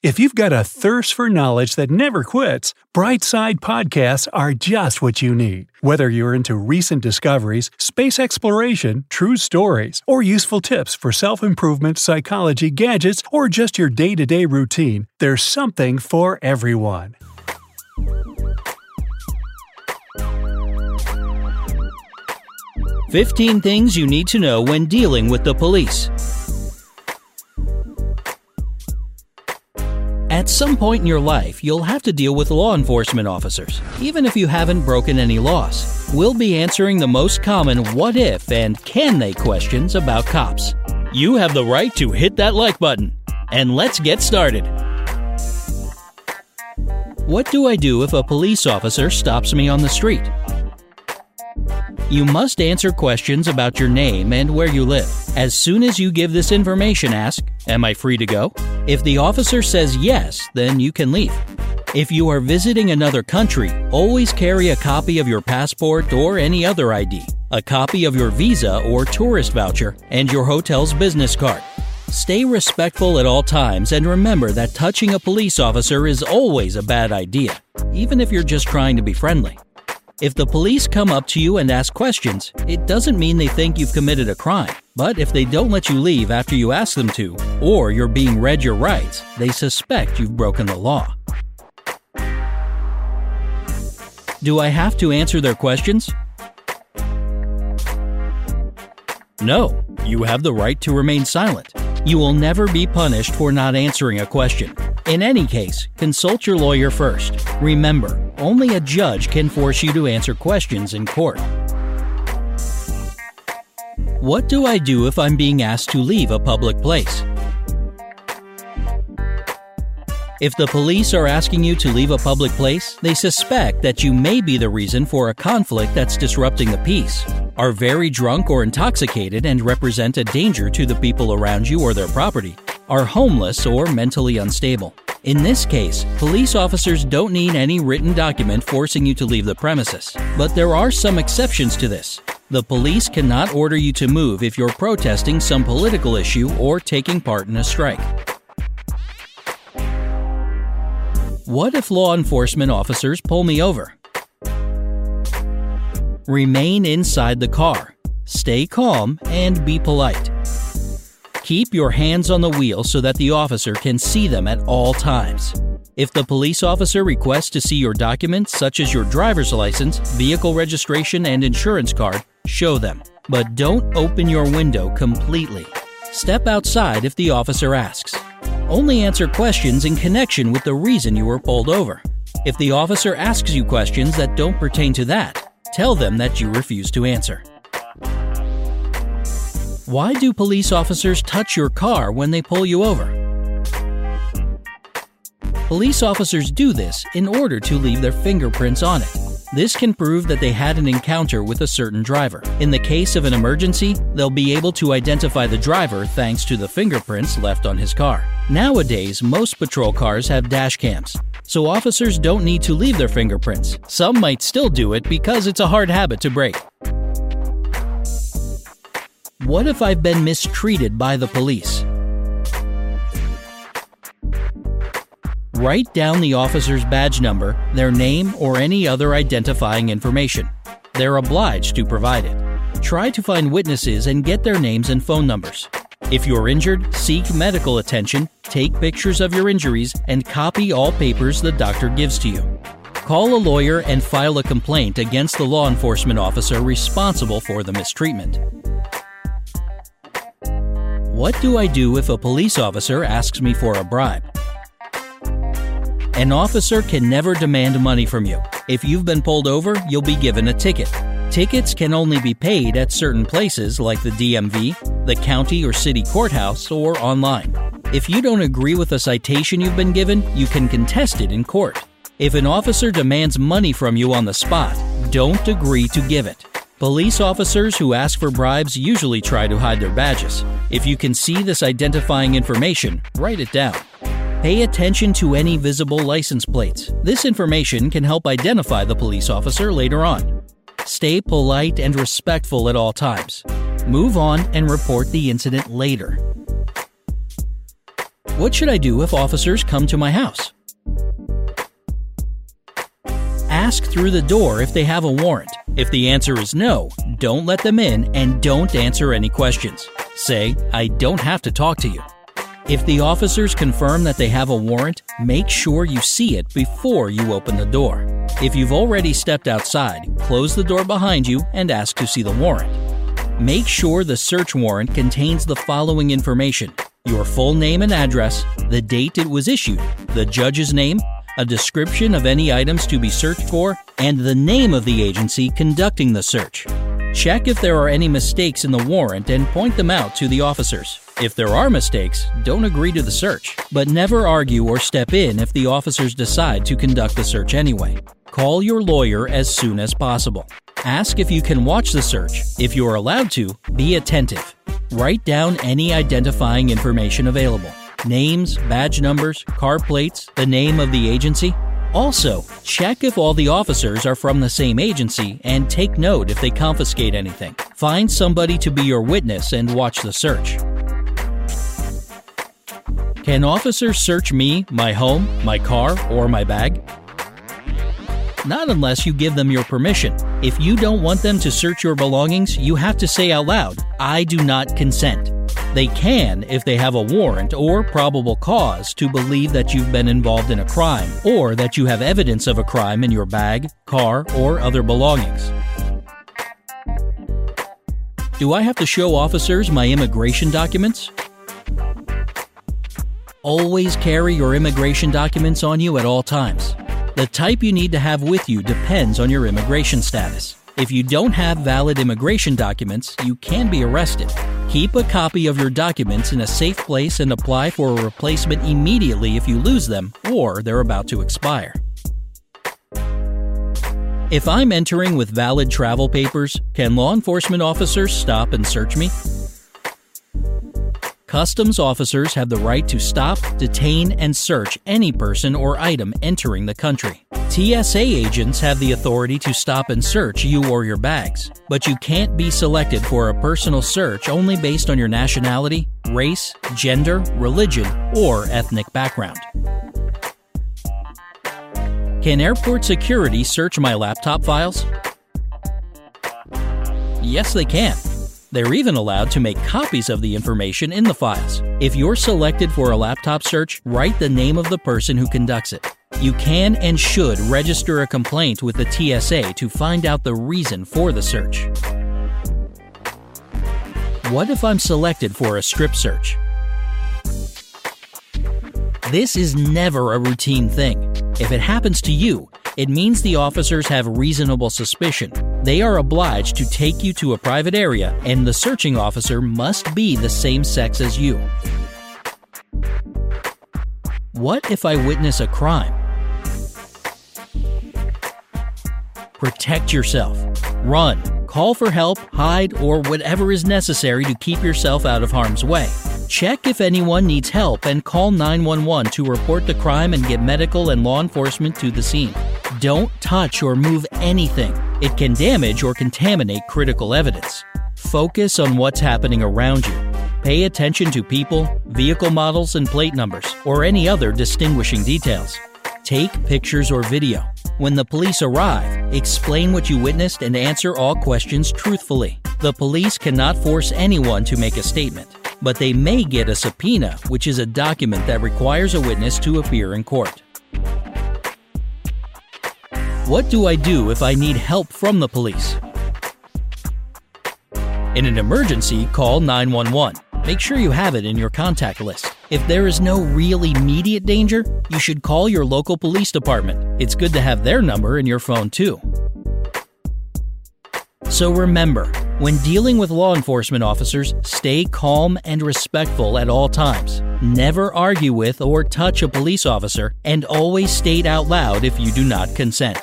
If you've got a thirst for knowledge that never quits, Bright Side Podcasts are just what you need. Whether you're into recent discoveries, space exploration, true stories, or useful tips for self improvement, psychology, gadgets, or just your day to day routine, there's something for everyone. Fifteen things you need to know when dealing with the police. At some point in your life, you'll have to deal with law enforcement officers, even if you haven't broken any laws. We'll be answering the most common what if and can they questions about cops. You have the right to hit that like button. And let's get started. What do I do if a police officer stops me on the street? You must answer questions about your name and where you live. As soon as you give this information, ask, Am I free to go? If the officer says yes, then you can leave. If you are visiting another country, always carry a copy of your passport or any other ID, a copy of your visa or tourist voucher, and your hotel's business card. Stay respectful at all times and remember that touching a police officer is always a bad idea, even if you're just trying to be friendly. If the police come up to you and ask questions, it doesn't mean they think you've committed a crime. But if they don't let you leave after you ask them to, or you're being read your rights, they suspect you've broken the law. Do I have to answer their questions? No, you have the right to remain silent. You will never be punished for not answering a question. In any case, consult your lawyer first. Remember, only a judge can force you to answer questions in court. What do I do if I'm being asked to leave a public place? If the police are asking you to leave a public place, they suspect that you may be the reason for a conflict that's disrupting the peace, are very drunk or intoxicated and represent a danger to the people around you or their property, are homeless or mentally unstable. In this case, police officers don't need any written document forcing you to leave the premises. But there are some exceptions to this. The police cannot order you to move if you're protesting some political issue or taking part in a strike. What if law enforcement officers pull me over? Remain inside the car. Stay calm and be polite. Keep your hands on the wheel so that the officer can see them at all times. If the police officer requests to see your documents, such as your driver's license, vehicle registration, and insurance card, show them. But don't open your window completely. Step outside if the officer asks. Only answer questions in connection with the reason you were pulled over. If the officer asks you questions that don't pertain to that, tell them that you refuse to answer. Why do police officers touch your car when they pull you over? Police officers do this in order to leave their fingerprints on it. This can prove that they had an encounter with a certain driver. In the case of an emergency, they'll be able to identify the driver thanks to the fingerprints left on his car. Nowadays, most patrol cars have dash cams, so officers don't need to leave their fingerprints. Some might still do it because it's a hard habit to break. What if I've been mistreated by the police? Write down the officer's badge number, their name, or any other identifying information. They're obliged to provide it. Try to find witnesses and get their names and phone numbers. If you're injured, seek medical attention, take pictures of your injuries, and copy all papers the doctor gives to you. Call a lawyer and file a complaint against the law enforcement officer responsible for the mistreatment. What do I do if a police officer asks me for a bribe? An officer can never demand money from you. If you've been pulled over, you'll be given a ticket. Tickets can only be paid at certain places like the DMV, the county or city courthouse, or online. If you don't agree with a citation you've been given, you can contest it in court. If an officer demands money from you on the spot, don't agree to give it. Police officers who ask for bribes usually try to hide their badges. If you can see this identifying information, write it down. Pay attention to any visible license plates. This information can help identify the police officer later on. Stay polite and respectful at all times. Move on and report the incident later. What should I do if officers come to my house? Ask through the door if they have a warrant. If the answer is no, don't let them in and don't answer any questions. Say, I don't have to talk to you. If the officers confirm that they have a warrant, make sure you see it before you open the door. If you've already stepped outside, close the door behind you and ask to see the warrant. Make sure the search warrant contains the following information your full name and address, the date it was issued, the judge's name, a description of any items to be searched for, and the name of the agency conducting the search. Check if there are any mistakes in the warrant and point them out to the officers. If there are mistakes, don't agree to the search, but never argue or step in if the officers decide to conduct the search anyway. Call your lawyer as soon as possible. Ask if you can watch the search. If you are allowed to, be attentive. Write down any identifying information available names, badge numbers, car plates, the name of the agency. Also, check if all the officers are from the same agency and take note if they confiscate anything. Find somebody to be your witness and watch the search. Can officers search me, my home, my car, or my bag? Not unless you give them your permission. If you don't want them to search your belongings, you have to say out loud, I do not consent. They can if they have a warrant or probable cause to believe that you've been involved in a crime or that you have evidence of a crime in your bag, car, or other belongings. Do I have to show officers my immigration documents? Always carry your immigration documents on you at all times. The type you need to have with you depends on your immigration status. If you don't have valid immigration documents, you can be arrested. Keep a copy of your documents in a safe place and apply for a replacement immediately if you lose them or they're about to expire. If I'm entering with valid travel papers, can law enforcement officers stop and search me? Customs officers have the right to stop, detain, and search any person or item entering the country. TSA agents have the authority to stop and search you or your bags, but you can't be selected for a personal search only based on your nationality, race, gender, religion, or ethnic background. Can airport security search my laptop files? Yes, they can. They're even allowed to make copies of the information in the files. If you're selected for a laptop search, write the name of the person who conducts it. You can and should register a complaint with the TSA to find out the reason for the search. What if I'm selected for a strip search? This is never a routine thing. If it happens to you, it means the officers have reasonable suspicion. They are obliged to take you to a private area, and the searching officer must be the same sex as you. What if I witness a crime? Protect yourself. Run. Call for help, hide, or whatever is necessary to keep yourself out of harm's way. Check if anyone needs help and call 911 to report the crime and get medical and law enforcement to the scene. Don't touch or move anything. It can damage or contaminate critical evidence. Focus on what's happening around you. Pay attention to people, vehicle models, and plate numbers, or any other distinguishing details. Take pictures or video. When the police arrive, explain what you witnessed and answer all questions truthfully. The police cannot force anyone to make a statement but they may get a subpoena, which is a document that requires a witness to appear in court. What do I do if I need help from the police? In an emergency, call 911. Make sure you have it in your contact list. If there is no real immediate danger, you should call your local police department. It's good to have their number in your phone too. So remember, when dealing with law enforcement officers, stay calm and respectful at all times. Never argue with or touch a police officer, and always state out loud if you do not consent.